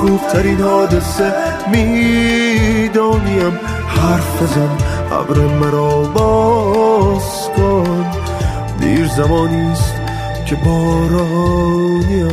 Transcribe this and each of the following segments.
خوبترین حادثه می‌دانیم. حرف زن ابر مرا باز کن. دیر زمانیست که بارانیم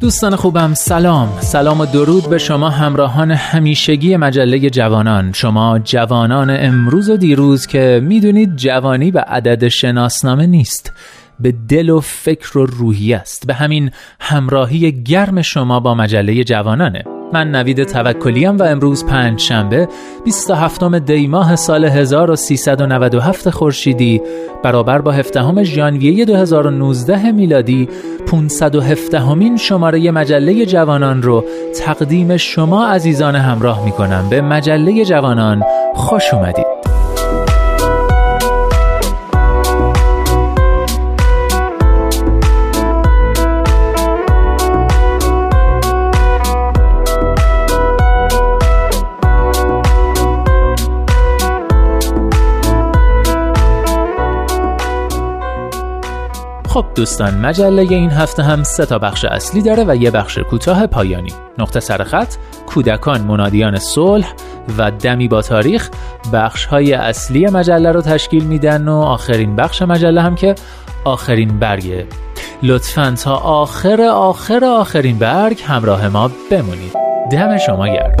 دوستان خوبم سلام. سلام و درود به شما همراهان همیشگی مجله جوانان. شما جوانان امروز و دیروز که می‌دونید جوانی به عدد شناسنامه نیست. به دل و فکر و روحی است. به همین همراهی گرم شما با مجله جوانانه. من نوید توکلیم و امروز پنج شنبه 27 دی ماه سال 1397 خورشیدی برابر با 17 ژانویه 2019 میلادی 517 همین شماره مجله جوانان رو تقدیم شما عزیزان همراه می کنم به مجله جوانان خوش اومدید. خب دوستان مجله این هفته هم سه تا بخش اصلی داره و یه بخش کوتاه پایانی. نقطه سرخط کودکان منادیان صلح و دمی با تاریخ بخش های اصلی مجله رو تشکیل میدن و آخرین بخش مجله هم که آخرین برگه. لطفا تا آخر آخر آخرین برگ همراه ما بمونید. دم شما گرد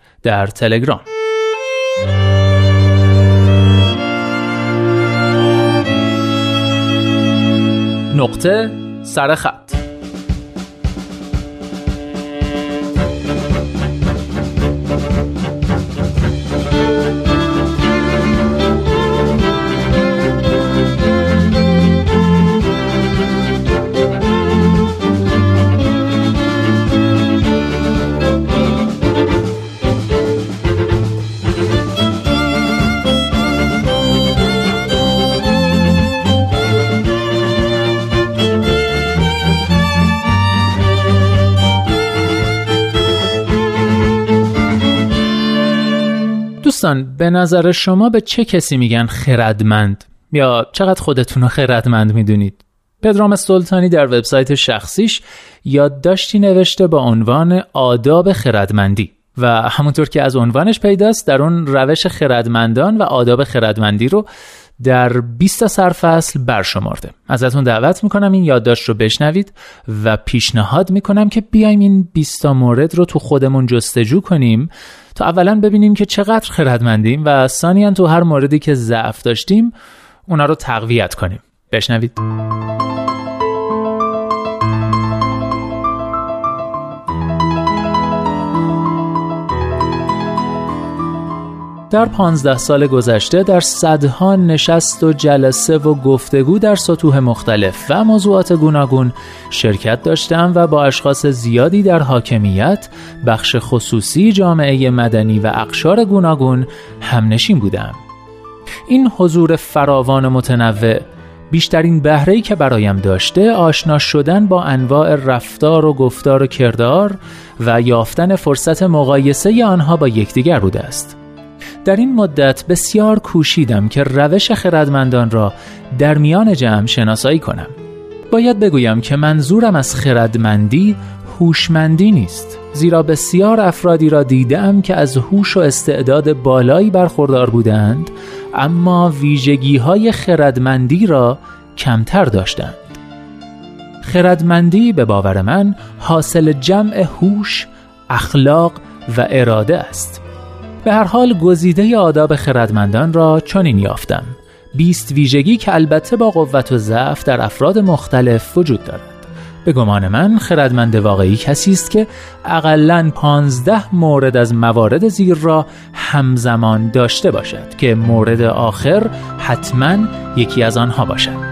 در تلگرام. نقطه سرخط دوستان به نظر شما به چه کسی میگن خردمند؟ یا چقدر خودتون رو خردمند می‌دونید؟ پدرام سلطانی در وبسایت شخصیش یادداشتی نوشته با عنوان آداب خردمندی و همونطور که از عنوانش پیداست در اون روش خردمندان و آداب خردمندی رو در 20 سرفصل برشمرده ازتون دعوت می‌کنم این یادداشت رو بشنوید و پیشنهاد می‌کنم که بیایم این 20 مورد رو تو خودمون جستجو کنیم تا اولا ببینیم که چقدر خردمندیم و ثانیا تو هر موردی که ضعف داشتیم اونا رو تقویت کنیم. بشنوید. در پانزده سال گذشته در صدها نشست و جلسه و گفتگو در سطوح مختلف و موضوعات گوناگون شرکت داشتم و با اشخاص زیادی در حاکمیت، بخش خصوصی جامعه مدنی و اقشار گوناگون همنشین بودم. این حضور فراوان متنوع بیشترین بهره‌ای که برایم داشته آشنا شدن با انواع رفتار و گفتار و کردار و یافتن فرصت مقایسه آنها با یکدیگر بوده است. در این مدت بسیار کوشیدم که روش خردمندان را در میان جمع شناسایی کنم. باید بگویم که منظورم از خردمندی هوشمندی نیست زیرا بسیار افرادی را دیدم که از هوش و استعداد بالایی برخوردار بودند اما ویژگی های خردمندی را کمتر داشتند. خردمندی به باور من حاصل جمع هوش، اخلاق و اراده است. به هر حال گزیده آداب خردمندان را چنین یافتم. بیست ویژگی که البته با قوت و ضعف در افراد مختلف وجود دارد. به گمان من خردمند واقعی کسی است که اقلا پانزده مورد از موارد زیر را همزمان داشته باشد که مورد آخر حتما یکی از آنها باشد.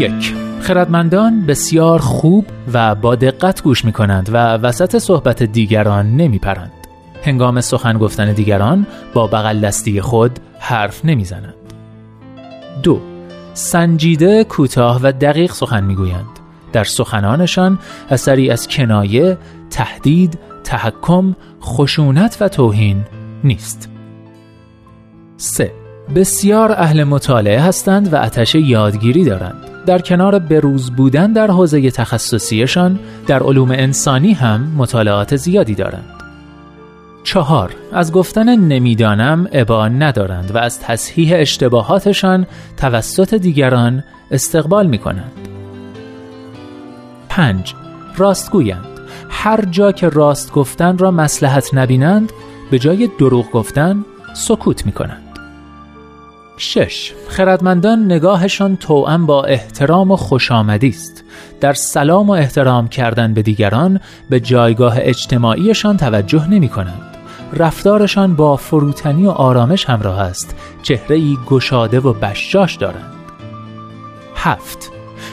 یک خردمندان بسیار خوب و با دقت گوش می کنند و وسط صحبت دیگران نمی پرند. هنگام سخن گفتن دیگران با بغل دستی خود حرف نمی زنند. دو سنجیده، کوتاه و دقیق سخن می گویند. در سخنانشان اثری از کنایه، تهدید، تحکم، خشونت و توهین نیست. 3. بسیار اهل مطالعه هستند و اتش یادگیری دارند. در کنار بروز بودن در حوزه تخصصیشان در علوم انسانی هم مطالعات زیادی دارند. چهار از گفتن نمی‌دانم ابا ندارند و از تصحیح اشتباهاتشان توسط دیگران استقبال می کنند. پنج راستگویند هر جا که راست گفتن را مسلحت نبینند به جای دروغ گفتن سکوت می کنند. 6. خردمندان نگاهشان توأم با احترام و خوشامدی است. در سلام و احترام کردن به دیگران به جایگاه اجتماعیشان توجه نمی کنند. رفتارشان با فروتنی و آرامش همراه است. چهره ای گشاده و بشاش دارند. 7.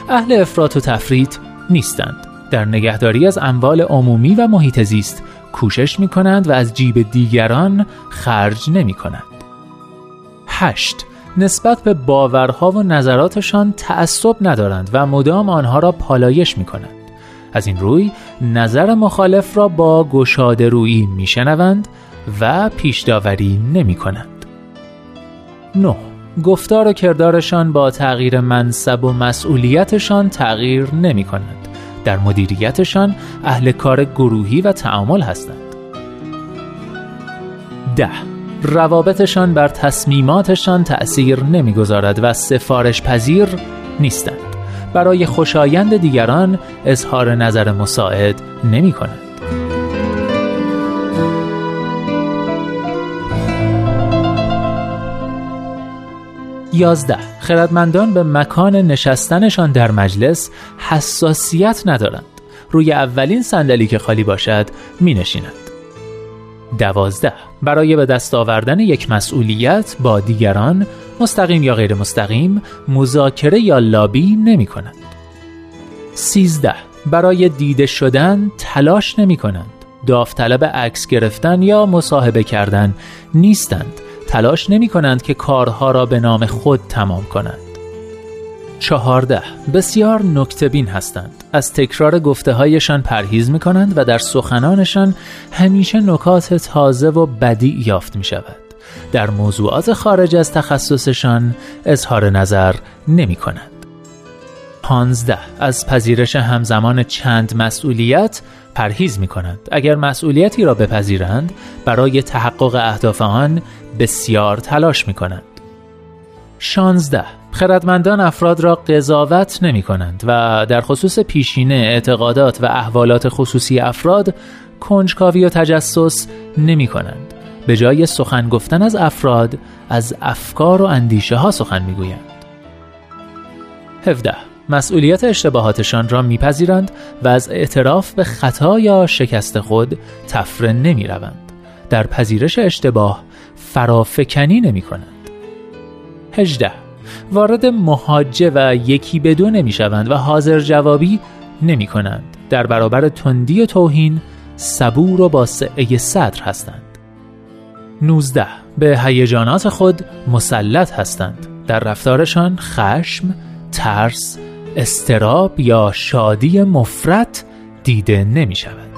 اهل افراط و تفریط نیستند. در نگهداری از اموال عمومی و محیط زیست کوشش می کنند و از جیب دیگران خرج نمی کنند. 8. نسبت به باورها و نظراتشان تعصب ندارند و مدام آنها را پالایش می کنند. از این روی نظر مخالف را با گشاده می شنوند و پیشداوری نمی کنند. 9. گفتار و کردارشان با تغییر منصب و مسئولیتشان تغییر نمی کنند. در مدیریتشان اهل کار گروهی و تعامل هستند. ده روابطشان بر تصمیماتشان تأثیر نمی‌گذارد و سفارش پذیر نیستند برای خوشایند دیگران اظهار نظر مساعد نمی کنند. یازده خردمندان به مکان نشستنشان در مجلس حساسیت ندارند روی اولین صندلی که خالی باشد می نشینند. دوازده برای به دست آوردن یک مسئولیت با دیگران مستقیم یا غیر مستقیم مذاکره یا لابی نمی کنند. سیزده برای دیده شدن تلاش نمی کنند. داوطلب عکس گرفتن یا مصاحبه کردن نیستند. تلاش نمی کنند که کارها را به نام خود تمام کنند. چهارده. بسیار نکتبین هستند. از تکرار گفته هایشان پرهیز می کنند و در سخنانشان همیشه نکات تازه و بدی یافت می شود در موضوعات خارج از تخصصشان اظهار نظر نمی کنند پانزده. از پذیرش همزمان چند مسئولیت پرهیز می کنند اگر مسئولیتی را بپذیرند برای تحقق اهداف آن بسیار تلاش می کنند شانزده. خردمندان افراد را قضاوت نمی کنند و در خصوص پیشینه اعتقادات و احوالات خصوصی افراد کنجکاوی و تجسس نمی کنند. به جای سخن گفتن از افراد از افکار و اندیشه ها سخن می گویند. 17. مسئولیت اشتباهاتشان را میپذیرند و از اعتراف به خطا یا شکست خود تفره نمی روند. در پذیرش اشتباه فرافکنی نمی کنند. 18. وارد مهاجه و یکی به دو نمی شوند و حاضر جوابی نمی کنند. در برابر تندی توهین صبور و با سعه صدر هستند. 19. به هیجانات خود مسلط هستند. در رفتارشان خشم، ترس، استراب یا شادی مفرت دیده نمی شود.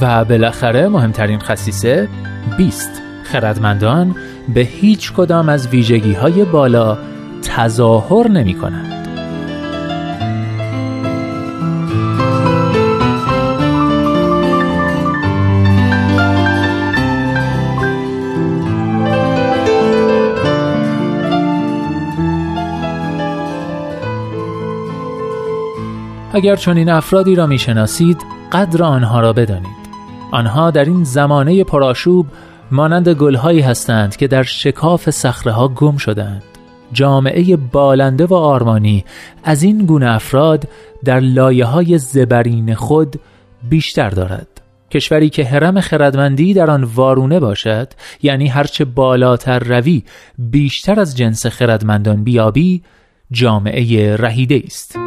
و بالاخره مهمترین خصیصه 20 خردمندان به هیچ کدام از ویژگی های بالا تظاهر نمی کنند. اگر چون این افرادی را می‌شناسید قدر آنها را بدانید آنها در این زمانه پرآشوب مانند گلهایی هستند که در شکاف صخره ها گم شدند جامعه بالنده و آرمانی از این گونه افراد در لایه های زبرین خود بیشتر دارد. کشوری که حرم خردمندی در آن وارونه باشد یعنی هرچه بالاتر روی بیشتر از جنس خردمندان بیابی جامعه رهیده است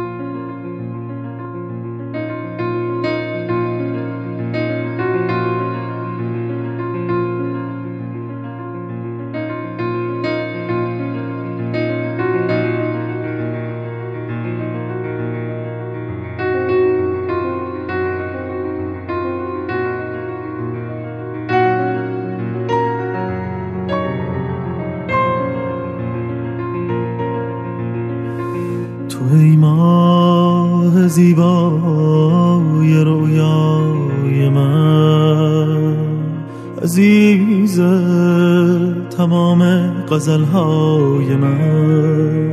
زیبای رویای من عزیز تمام غزلهای من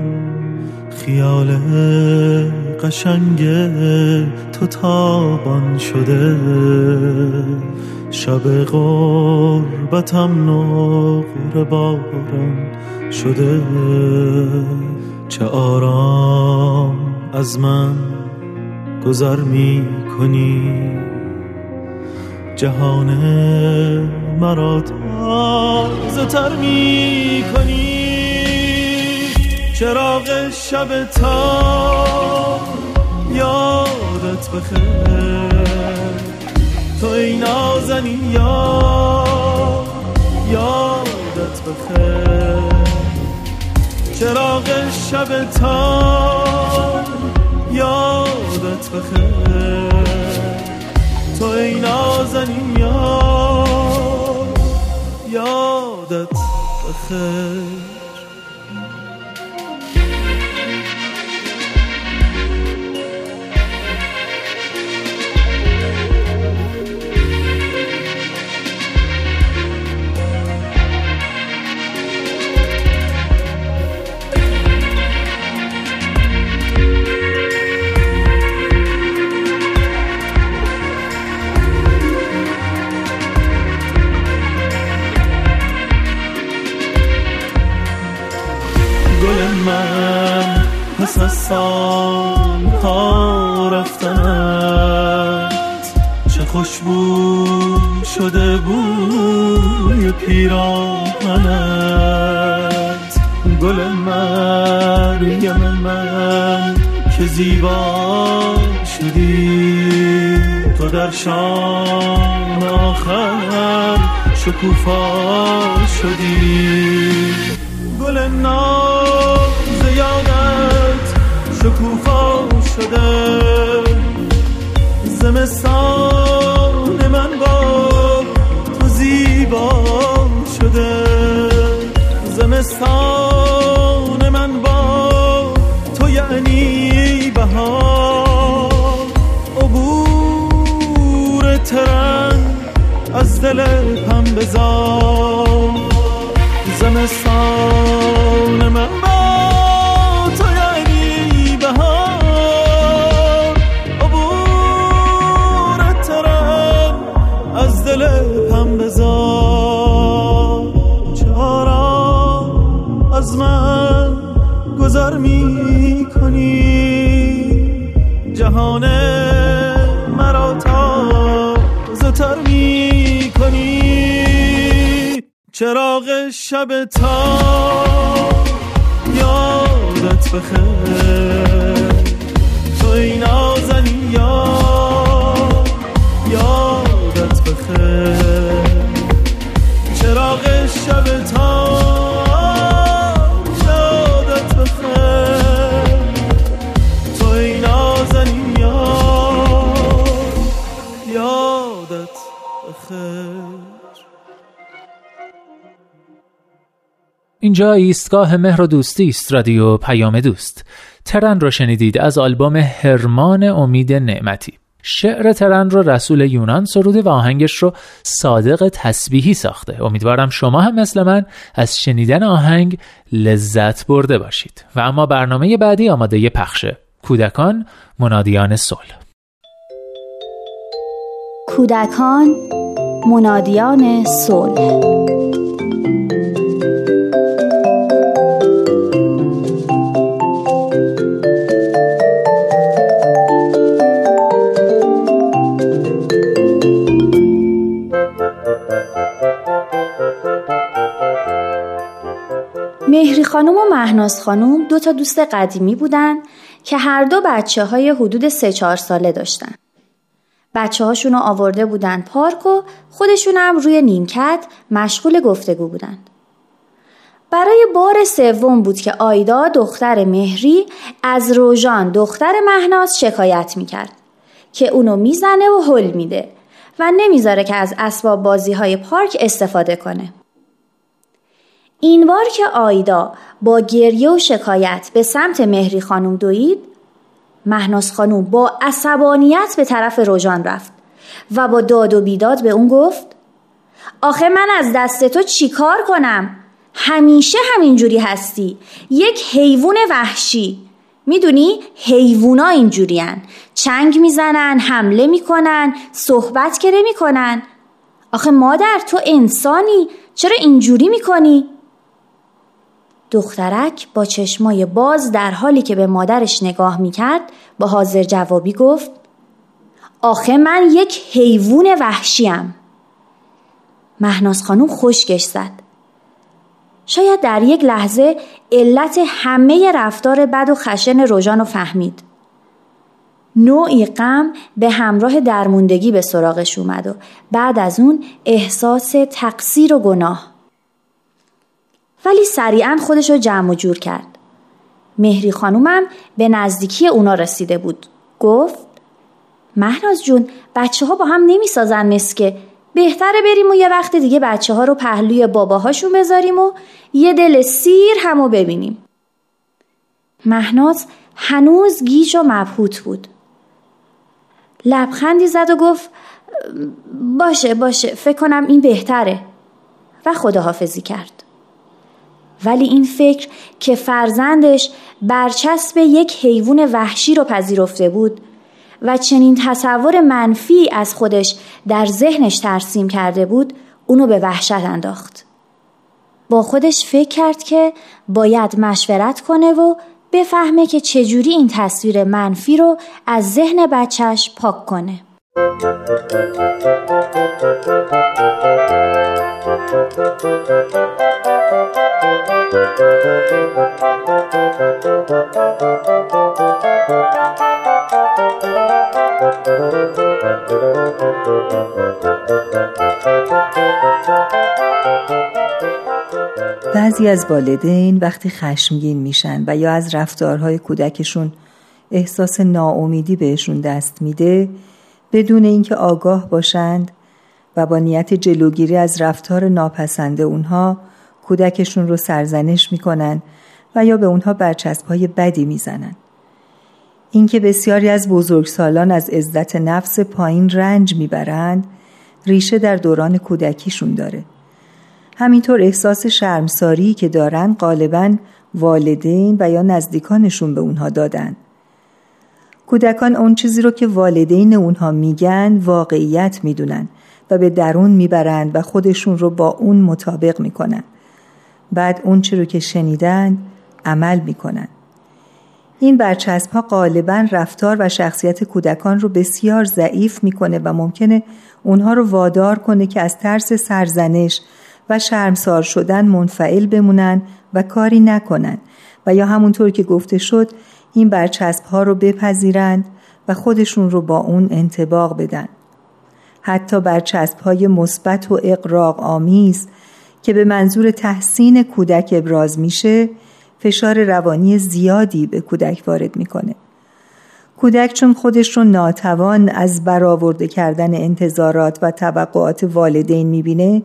خیال قشنگ تو تابان شده شب غربتم نقر باران شده. چه آرام از من گذر می کنی جهان مرا تازه تر می کنی چراغ شب تا یادت بخیر. تو ای نازنی یا یادت بخیر. چراغ شب تا یادت بخیر. تو ای نازنین یاد یادت بخیر. شب تا یادت بخیر. تو این نازنی یادت اینجا ایستگاه مهر و دوستی است رادیو پیام دوست. ترن رو شنیدید از آلبوم هرمان امید نعمتی. شعر ترن رو رسول یونان سروده و آهنگش رو صادق تسبیحی ساخته. امیدوارم شما هم مثل من از شنیدن آهنگ لذت برده باشید. و اما برنامه بعدی آماده پخشه کودکان منادیان صلح. کودکان منادیان صلح. مهری خانم و مهناز خانم دو تا دوست قدیمی بودن که هر دو بچه های حدود سه چهار ساله داشتن. بچه هاشون رو آورده بودن پارک و خودشون هم روی نیمکت مشغول گفتگو بودن. برای بار سوم بود که آیدا دختر مهری از روژان دختر مهناز شکایت می‌کرد که اونو می‌زنه و حل میده و نمی‌ذاره که از اسباب بازی های پارک استفاده کنه. این بار که آیدا با گریه و شکایت به سمت مهری خانم دوید مهناز خانم با عصبانیت به طرف روژان رفت و با داد و بیداد به اون گفت آخه من از دست تو چیکار کنم؟ همیشه همینجوری هستی یک حیوان وحشی. می‌دونی حیوونا اینجورین چنگ می‌زنن حمله می‌کنن صحبت که می‌کنن آخه مادر تو انسانی چرا اینجوری می‌کنی؟ دخترک با چشمای باز در حالی که به مادرش نگاه می‌کرد با حاضر جوابی گفت آخه من یک حیوان وحشیم. مهناز خانوم خوشگش زد. شاید در یک لحظه علت همه رفتار بد و خشن روژان رو فهمید. نوعی غم به همراه درموندگی به سراغش اومد و بعد از اون احساس تقصیر و گناه. ولی سریعا خودش رو جمع و جور کرد. مهری خانومم به نزدیکی اونا رسیده بود. گفت مهناز جون بچه ها با هم نمی سازن مثل که بهتره بریم و یه وقت دیگه بچه ها رو پهلوی باباهاشون بذاریم و یه دل سیر همو ببینیم. مهناز هنوز گیج و مبهوت بود. لبخندی زد و گفت باشه باشه فکر کنم این بهتره و خداحافظی کرد. ولی این فکر که فرزندش برچسب یک حیوان وحشی رو پذیرفته بود و چنین تصور منفی از خودش در ذهنش ترسیم کرده بود اونو به وحشت انداخت. با خودش فکر کرد که باید مشورت کنه و بفهمه که چجوری این تصویر منفی رو از ذهن بچهش پاک کنه. بعضی از والدین وقتی خشمگین میشن و یا از رفتارهای کودکشون احساس ناامیدی بهشون دست میده بدون اینکه آگاه باشند و با نیت جلوگیری از رفتار ناپسنده اونها کودکشون رو سرزنش می‌کنن و یا به اونها برچسب های بدی می‌زنن. اینکه بسیاری از بزرگسالان از عزت نفس پایین رنج می‌برند ریشه در دوران کودکیشون داره. همینطور احساس شرمساری که دارن غالبا والدین و یا نزدیکانشون به اونها دادن. کودکان اون چیزی رو که والدین اونها میگن واقعیت می‌دونن و به درون می‌برند و خودشون رو با اون مطابق می‌کنن. بعد اون چی رو که شنیدن عمل می‌کنن. این برچسب ها غالبا رفتار و شخصیت کودکان رو بسیار ضعیف می‌کنه و ممکنه اونها رو وادار کنه که از ترس سرزنش و شرمسار شدن منفعل بمونن و کاری نکنن. و یا همونطور که گفته شد این برچسب ها رو بپذیرند و خودشون رو با اون انتباق بدن. حتی برچسب های مثبت و اقراق آمیز که به منظور تحسین کودک ابراز میشه فشار روانی زیادی به کودک وارد می‌کنه. کودک چون خودش رو ناتوان از برآورده کردن انتظارات و توقعات والدین می‌بینه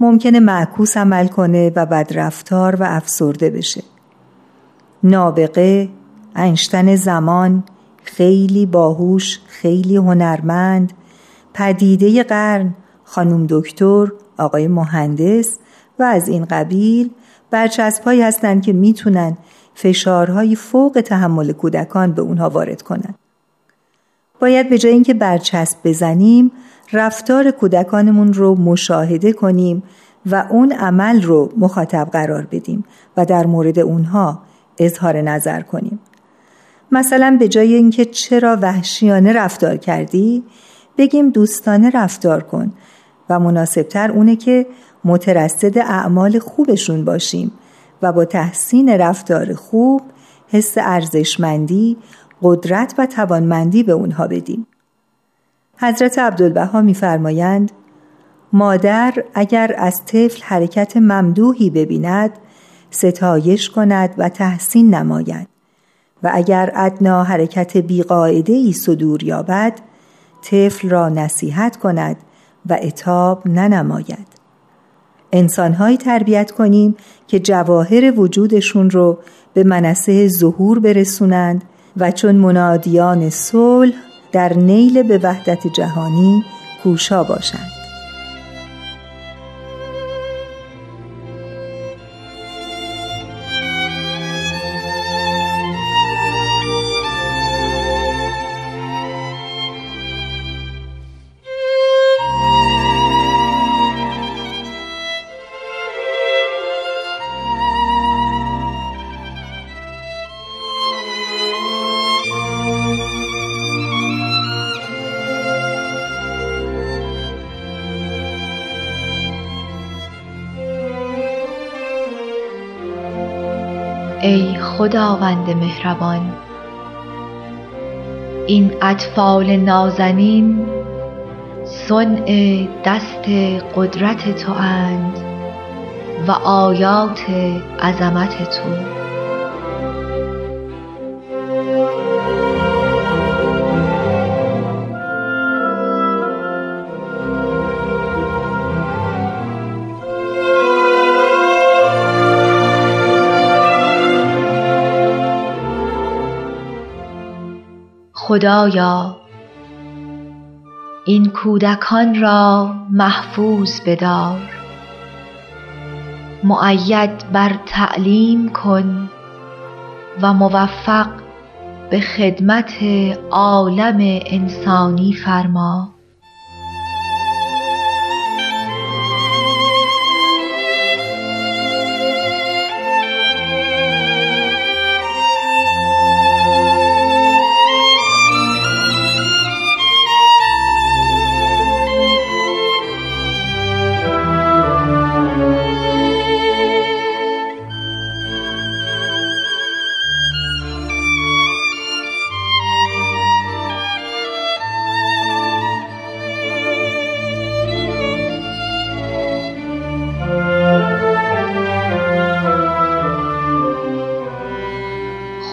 ممکنه معکوس عمل کنه و بدرفتار و افسرده بشه. نابغه، انشتن زمان، خیلی باهوش، خیلی هنرمند، پدیده قرن، خانم دکتر، آقای مهندس و از این قبیل برچسبهایی هستند که می‌تونن فشارهای فوق تحمل کودکان به اونها وارد کنند. باید به جای اینکه برچسب بزنیم رفتار کودکانمون رو مشاهده کنیم و اون عمل رو مخاطب قرار بدیم و در مورد اونها اظهار نظر کنیم. مثلا به جای اینکه چرا وحشیانه رفتار کردی بگیم دوستانه رفتار کن و مناسبتر اونه که مترصد اعمال خوبشون باشیم و با تحسین رفتار خوب حس ارزشمندی قدرت و توانمندی به اونها بدیم. حضرت عبدالبها میفرمایند مادر اگر از طفل حرکت ممدوحی ببیند ستایش کند و تحسین نماید. و اگر ادنا حرکت بیقاعده ای صدور یابد طفل را نصیحت کند و اتاب ننماید. انسانهایی تربیت کنیم که جواهر وجودشون رو به منصه ظهور برسونند و چون منادیان صلح در نیل به وحدت جهانی کوشا باشند. خداوند مهربان. این اطفال نازنین صنع دست قدرت تو اند و آیات عظمت تو. خدایا این کودکان را محفوظ بدار. معید بر تعلیم کن و موفق به خدمت عالم انسانی فرما.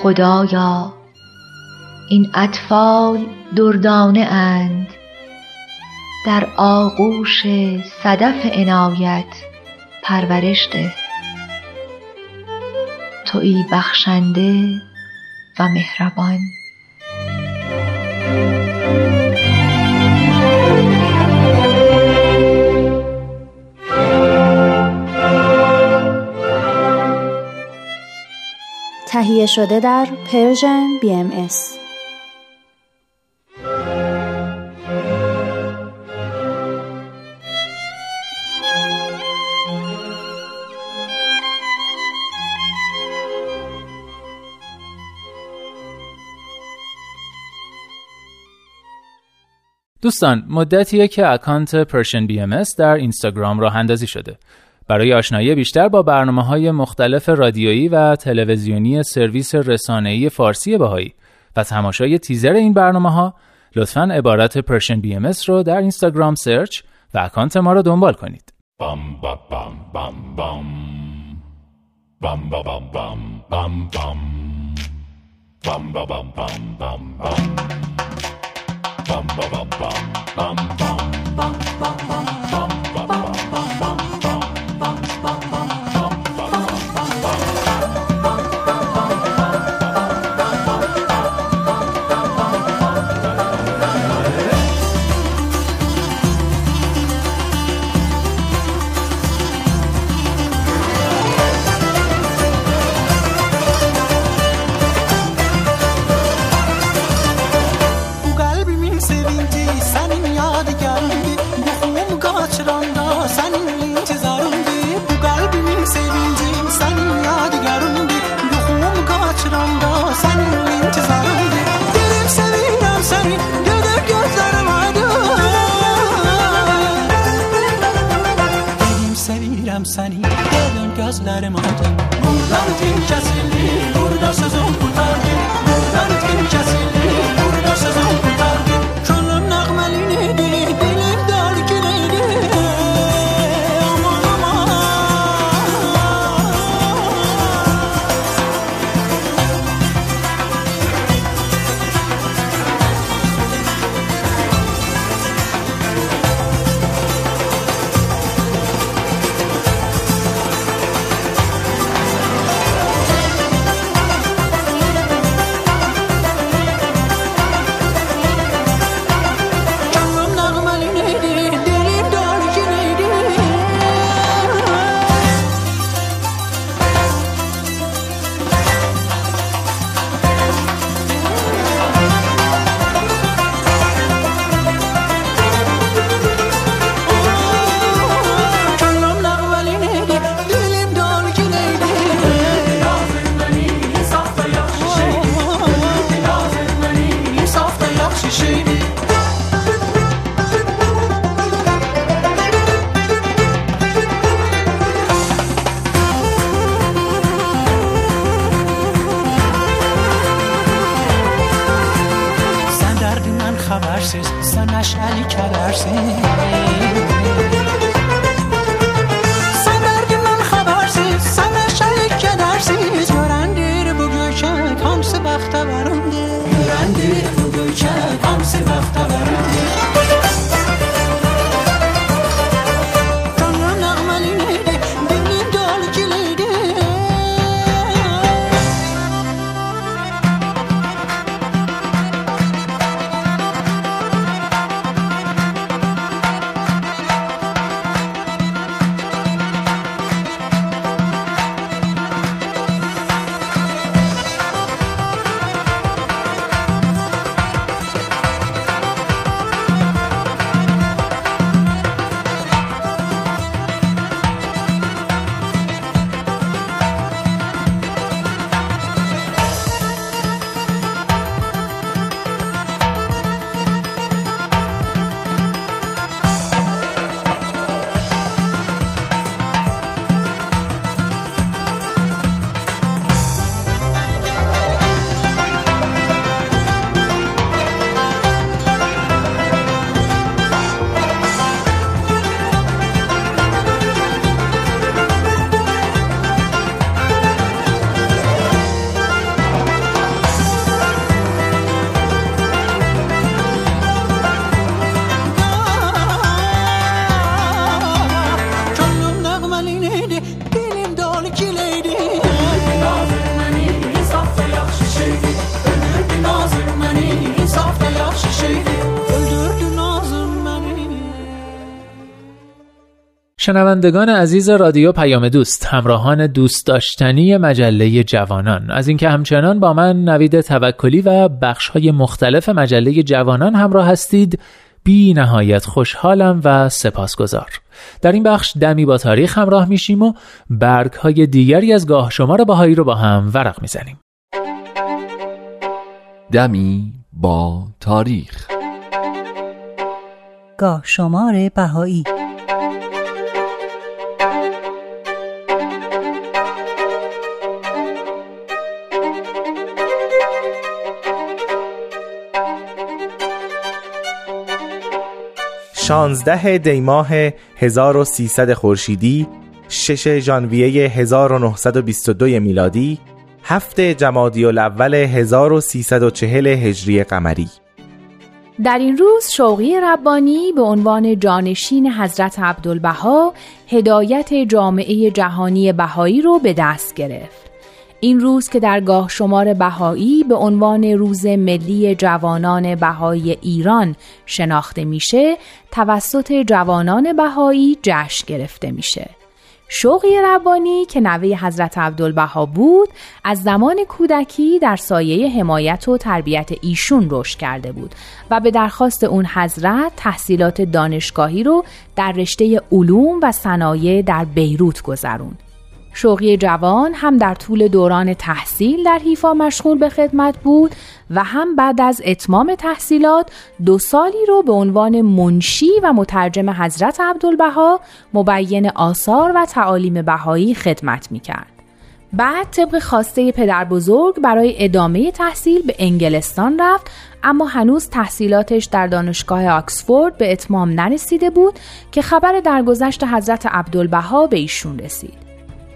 خدایا این اطفال دردانه اند. در آغوش صدف عنایت پرورش ده تویی بخشنده و مهربان. تهیه شده در Persian BMS. دوستان مدتیه که account Persian BMS در اینستاگرام راه اندازی شده برای آشنایی بیشتر با برنامه های مختلف رادیویی و تلویزیونی سرویس رسانه‌ای فارسی بهایی و تماشای تیزر این برنامه ها لطفا عبارت Persian BMS رو در اینستاگرام search و account ما رو دنبال کنید. بام بام بام بام بام بام بام بام بام بام بام بام بام بام بام بام بام بام با بام بام بام sevirəm səni Görün gözlərim aydın. Buradan tim kəsildi Burada sözüm qutardı Buradan tim kəsildi شنوندگان عزیز رادیو پیام دوست همراهان دوست داشتنی مجله جوانان. از اینکه همچنان با من نوید توکلی و بخش های مختلف مجله جوانان همراه هستید بی نهایت خوشحالم و سپاسگزار. در این بخش دمی با تاریخ همراه میشیم و برگ های دیگری از گاه شما بهایی رو با هم ورق می‌زنیم. دمی با تاریخ. گاه شمار بهایی شانزده دیماه 1300 خورشیدی شش ژانویه 1922 میلادی هفت جمادی الاول 1340 هجری قمری در این روز شوقی ربانی به عنوان جانشین حضرت عبدالبها هدایت جامعه جهانی بهایی رو به دست گرفت. این روز که در گاه شمار بهایی به عنوان روز ملی جوانان بهایی ایران شناخته میشه توسط جوانان بهایی جشن گرفته میشه. شوقی ربانی که نوه حضرت عبدالبها بود از زمان کودکی در سایه حمایت و تربیت ایشون رشد کرده بود و به درخواست اون حضرت تحصیلات دانشگاهی رو در رشته علوم و صنایع در بیروت گذروند. شوقی جوان هم در طول دوران تحصیل در حیفا مشغول به خدمت بود و هم بعد از اتمام تحصیلات دو سالی رو به عنوان منشی و مترجم حضرت عبدالبها مبین آثار و تعالیم بهایی خدمت می کرد. بعد طبق خواسته پدر بزرگ برای ادامه تحصیل به انگلستان رفت اما هنوز تحصیلاتش در دانشگاه آکسفورد به اتمام نرسیده بود که خبر درگذشت حضرت عبدالبها به ایشون رسید.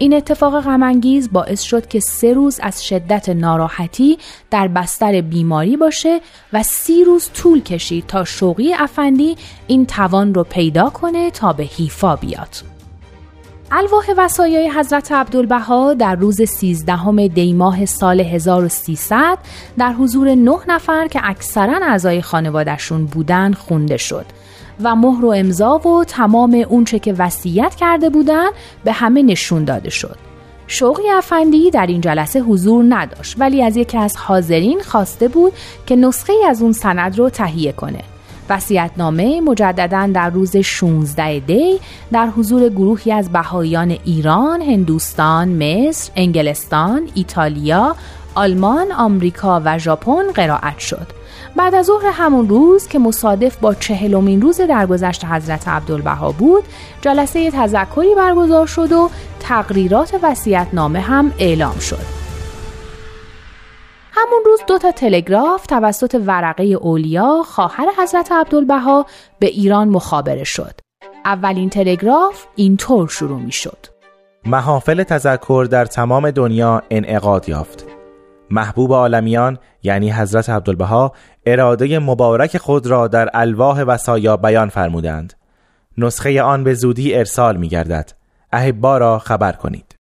این اتفاق غمانگیز باعث شد که سه روز از شدت ناراحتی در بستر بیماری باشه و سی روز طول کشید تا شوقی افندی این توان رو پیدا کنه تا به حیفا بیاد. الواح وسایای حضرت عبدالبها در روز 13 دیماه سال 1300 در حضور نه نفر که اکثرا اعضای خانوادهشون بودن خونده شد و مهر و امضا و تمام اونچه که وصیت کرده بودن به همه نشون داده شد. شوقی افندی در این جلسه حضور نداشت ولی از یکی از حاضرین خواسته بود که نسخه از اون سند رو تهیه کنه. وصیت‌نامه مجددا در روز 16 دی در حضور گروهی از بهاییان ایران، هندوستان، مصر، انگلستان، ایتالیا، آلمان، آمریکا و ژاپن قرائت شد. بعد از ظهر همون روز که مصادف با چهلمین روز درگذشت حضرت عبدالبها بود جلسه تذکری برگزار شد و تقریرات نامه هم اعلام شد. همون روز دو تا تلگراف توسط ورقه اولیا خواهر حضرت عبدالبها به ایران مخابره شد. اولین تلگراف اینطور شروع می شد محافل تذکر در تمام دنیا انعقاد یافت. محبوب عالمیان یعنی حضرت عبدالبها اراده مبارک خود را در الواح وسایا بیان فرمودند. نسخه آن به زودی ارسال می گردد احبا را خبر کنید.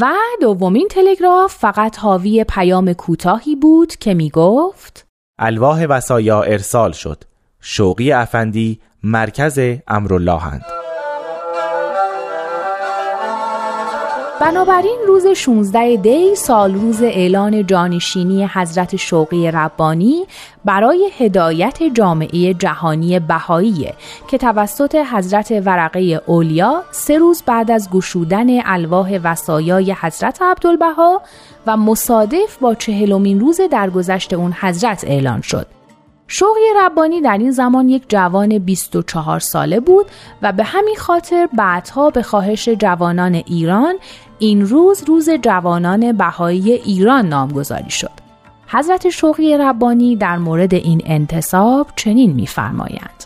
و دومین تلگراف فقط حاوی پیام کوتاهی بود که می گفت الواح وسایا ارسال شد. شوقی افندی مرکز امراللهند بنابراین روز 16 دی سال روز اعلان جانشینی حضرت شوقی ربانی برای هدایت جامعه جهانی بهاییه که توسط حضرت ورقه اولیا سه روز بعد از گشودن الواح وسایای حضرت عبدالبها و مصادف با چهلمین روز درگذشت اون حضرت اعلان شد. شوقی ربانی در این زمان یک جوان 24 ساله بود و به همین خاطر بعدها به خواهش جوانان ایران این روز روز جوانان بهایی ایران نامگذاری شد. حضرت شوقی ربانی در مورد این انتصاب چنین می‌فرمایند.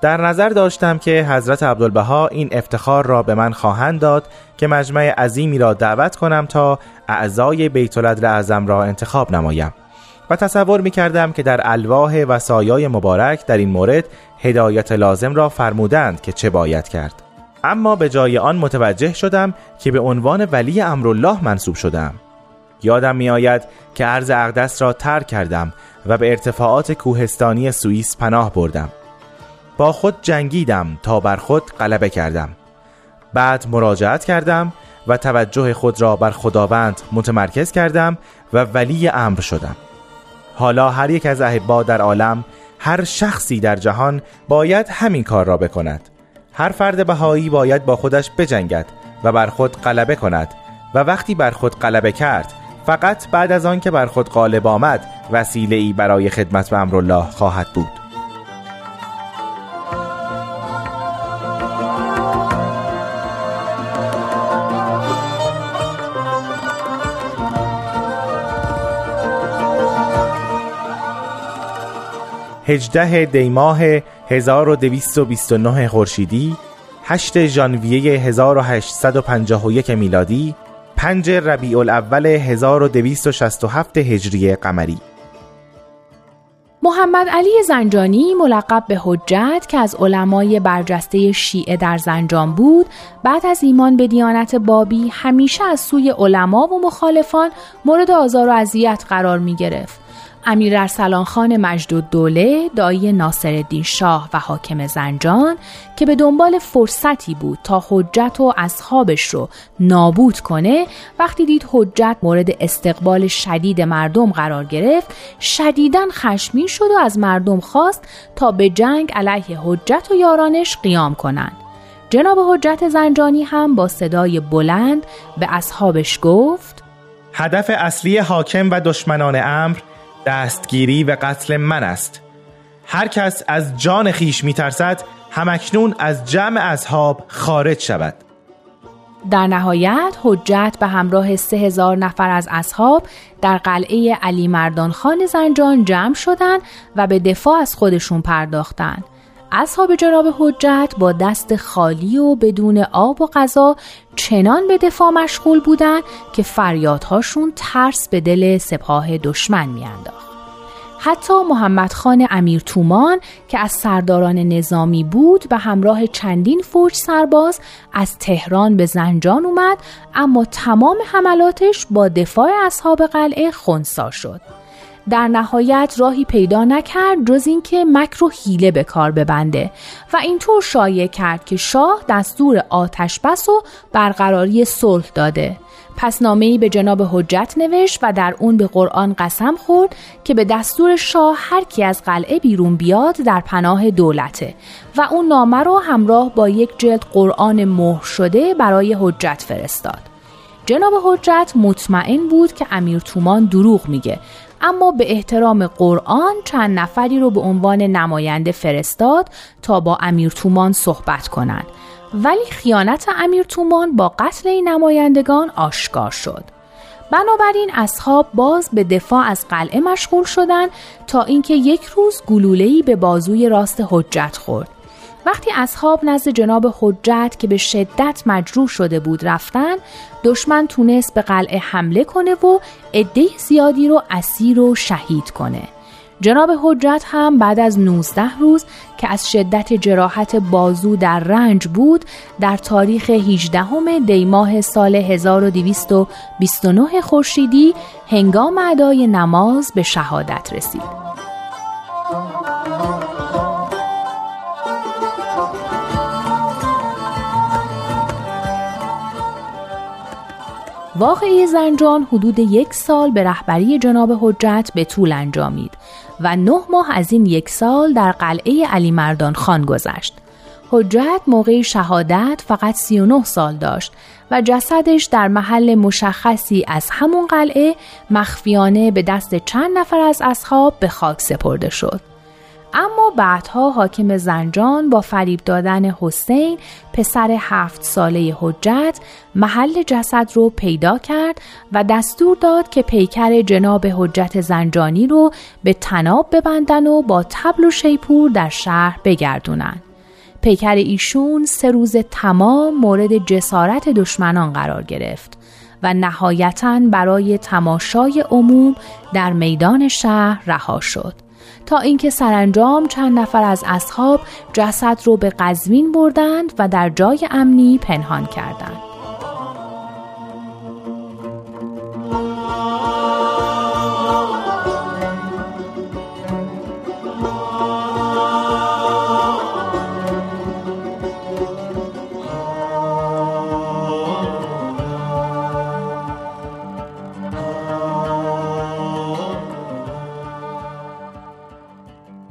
در نظر داشتم که حضرت عبدالبها این افتخار را به من خواهند داد که مجمع عظیمی را دعوت کنم تا اعضای بیت اعظم را انتخاب نمایم و تصور می کردم که در الواح و سایای مبارک در این مورد هدایت لازم را فرمودند که چه باید کرد. اما به جای آن متوجه شدم که به عنوان ولی امرالله منصوب شدم. یادم می آید که عرض اقدس را ترک کردم و به ارتفاعات کوهستانی سوئیس پناه بردم. با خود جنگیدم تا بر خود غلبه کردم. بعد مراجعت کردم و توجه خود را بر خداوند متمرکز کردم و ولی امر شدم. حالا هر یک از احبا در عالم هر شخصی در جهان باید همین کار را بکند. هر فرد بهایی باید با خودش بجنگد و بر خود غلبه کند و وقتی بر خود غلبه کرد فقط بعد از آن که بر خود غالب آمد وسیله ای برای خدمت به امرالله خواهد بود. 18 دیماه 1229 خورشیدی 8 ژانویه 1851 میلادی 5 ربیع الاول 1267 هجری قمری. محمد علی زنجانی ملقب به حجت که از علمای برجسته شیعه در زنجان بود بعد از ایمان به دیانت بابی همیشه از سوی علما و مخالفان مورد آزار و اذیت قرار می گرفت امیر ارسلان خان مجد دوله دایی ناصرالدین شاه و حاکم زنجان که به دنبال فرصتی بود تا حجت و اصحابش رو نابود کنه وقتی دید حجت مورد استقبال شدید مردم قرار گرفت شدیداً خشمین شد و از مردم خواست تا به جنگ علیه حجت و یارانش قیام کنند. جناب حجت زنجانی هم با صدای بلند به اصحابش گفت هدف اصلی حاکم و دشمنان امر دستگیری و قتل من است هر کس از جان خیش می ترسد همکنون از جمع اصحاب خارج شود در نهایت حجت به همراه سه هزار نفر از اصحاب در قلعه علی مردان خان زنجان جمع شدند و به دفاع از خودشون پرداختند. اصحاب جناب حجت با دست خالی و بدون آب و غذا چنان به دفاع مشغول بودند که فریادهاشون ترس به دل سپاه دشمن میانداخت. حتی محمد خان امیر تومان که از سرداران نظامی بود و همراه چندین فوج سرباز از تهران به زنجان اومد اما تمام حملاتش با دفاع اصحاب قلعه خونسا شد. در نهایت راهی پیدا نکرد جز اینکه مکر و حیله به کار ببنده و اینطور شایع کرد که شاه دستور آتش بس و برقراری صلح داده پس نامه‌ای به جناب حجت نوشت و در اون به قرآن قسم خورد که به دستور شاه هر کی از قلعه بیرون بیاد در پناه دولته و اون نامه رو همراه با یک جلد قرآن مهر شده برای حجت فرستاد. جناب حجت مطمئن بود که امیر تومان دروغ میگه اما به احترام قرآن چند نفری رو به عنوان نماینده فرستاد تا با امیر تومان صحبت کنند. ولی خیانت امیر تومان با قتل این نمایندگان آشکار شد. بنابراین اصحاب باز به دفاع از قلعه مشغول شدند تا اینکه یک روز گلوله‌ای به بازوی راست حجت خورد. وقتی اصحاب نزد جناب حجت که به شدت مجروح شده بود رفتن دشمن تونست به قلعه حمله کنه و عده زیادی رو اسیر و شهید کنه جناب حجت هم بعد از 19 روز که از شدت جراحت بازو در رنج بود در تاریخ 18 دی ماه سال 1229 خورشیدی هنگام ادای نماز به شهادت رسید. واقعی زنجان حدود یک سال به رهبری جناب حجت به طول انجامید و نه ماه از این یک سال در قلعه علی مردان خان گذشت. حجت موقع شهادت فقط 39 سال داشت و جسدش در محل مشخصی از همون قلعه مخفیانه به دست چند نفر از اصحاب به خاک سپرده شد. اما بعدها حاکم زنجان با فریب دادن حسین پسر هفت ساله حجت محل جسد رو پیدا کرد و دستور داد که پیکر جناب حجت زنجانی رو به تناب ببندن و با تبل و شیپور در شهر بگردونن. پیکر ایشون سه روز تمام مورد جسارت دشمنان قرار گرفت و نهایتا برای تماشای عموم در میدان شهر رها شد. تا اینکه سرانجام چند نفر از اصحاب جسد رو به قزوین بردند و در جای امنی پنهان کردند.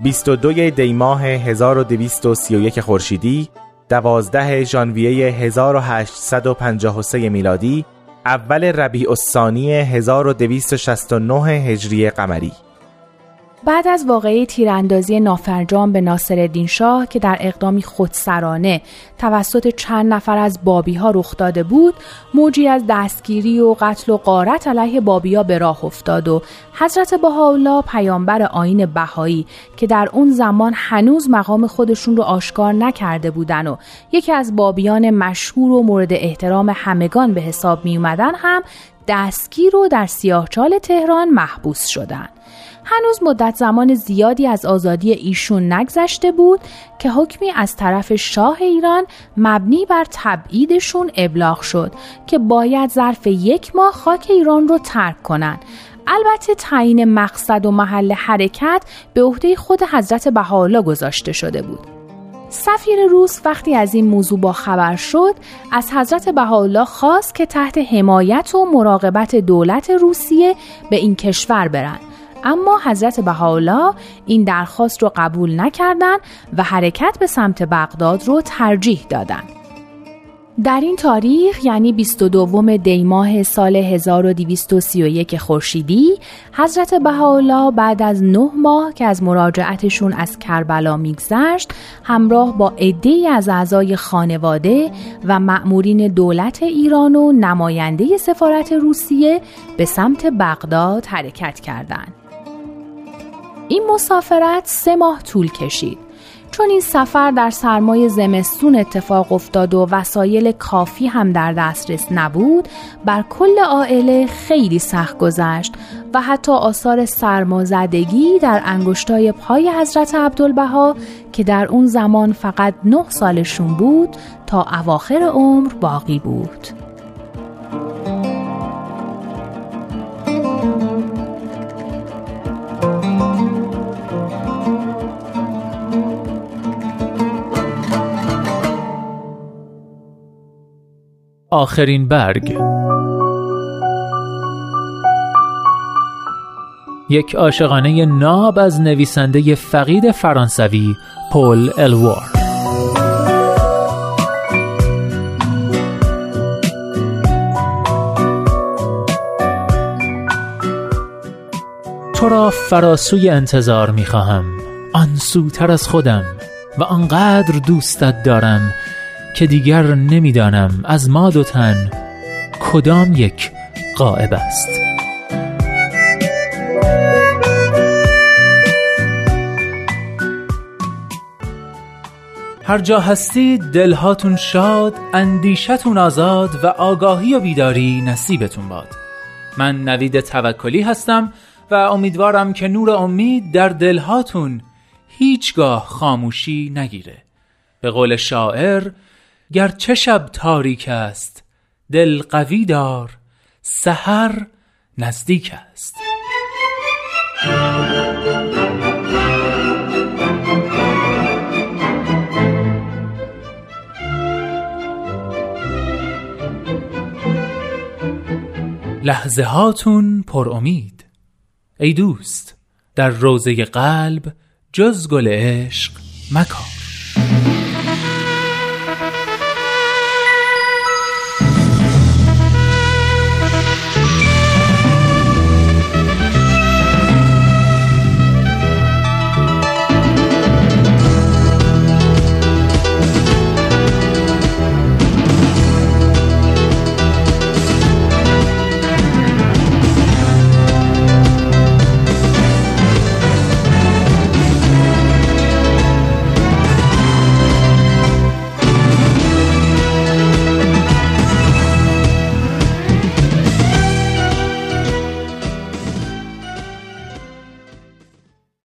22 دی ماه 1231 خورشیدی 12 ژانویه 1853 میلادی اول ربیع الثانی 1269 هجری قمری. بعد از واقعه تیراندازی نافرجام به ناصرالدین شاه که در اقدامی خودسرانه توسط چند نفر از بابی ها رخ داده بود موجی از دستگیری و قتل و غارت علیه بابی ها به راه افتاد و حضرت بهاءالله پیامبر آین بهایی که در اون زمان هنوز مقام خودشون رو آشکار نکرده بودن و یکی از بابیان مشهور و مورد احترام همگان به حساب می اومدن هم دستگیر و در سیاهچال تهران محبوس شدن. هنوز مدت زمان زیادی از آزادی ایشون نگذشته بود که حکمی از طرف شاه ایران مبنی بر تبعیدشون ابلاغ شد که باید ظرف یک ماه خاک ایران رو ترک کنند. البته تعیین مقصد و محل حرکت به عهده خود حضرت بهاءالله گذاشته شده بود. سفیر روس وقتی از این موضوع با خبر شد از حضرت بهاءالله خواست که تحت حمایت و مراقبت دولت روسیه به این کشور برند اما حضرت بهاءالله این درخواست رو قبول نکردند و حرکت به سمت بغداد رو ترجیح دادند. در این تاریخ یعنی 22 دی ماه سال 1231 خورشیدی حضرت بهاءالله بعد از نه ماه که از مراجعتشون از کربلا میگذشت همراه با عده‌ای از اعضای خانواده و مأمورین دولت ایران و نماینده سفارت روسیه به سمت بغداد حرکت کردند. این مسافرت سه ماه طول کشید چون این سفر در سرمای زمستون اتفاق افتاد و وسایل کافی هم در دسترس نبود بر کل عائله خیلی سخت گذشت و حتی آثار سرمازدگی در انگشتای پای حضرت عبدالبها که در اون زمان فقط نه سالشون بود تا اواخر عمر باقی بود. آخرین برگ. یک عاشقانه ناب از نویسنده فقید فرانسوی پول الوار. تو را فراسوی انتظار می خواهم آن سوتر از خودم و آنقدر دوستت دارم که دیگر نمی‌دانم از ما دو تن کدام یک قائب است. هر جا هستید دلهاتون شاد اندیشتون آزاد و آگاهی و بیداری نصیبتون باد. من نوید توکلی هستم و امیدوارم که نور امید در دلهاتون هیچگاه خاموشی نگیره. به قول شاعر گر چه شب تاریک است دل قوی دار سحر نزدیک است. لحظه هاتون پر امید. ای دوست در روزه قلب جز گل عشق مکان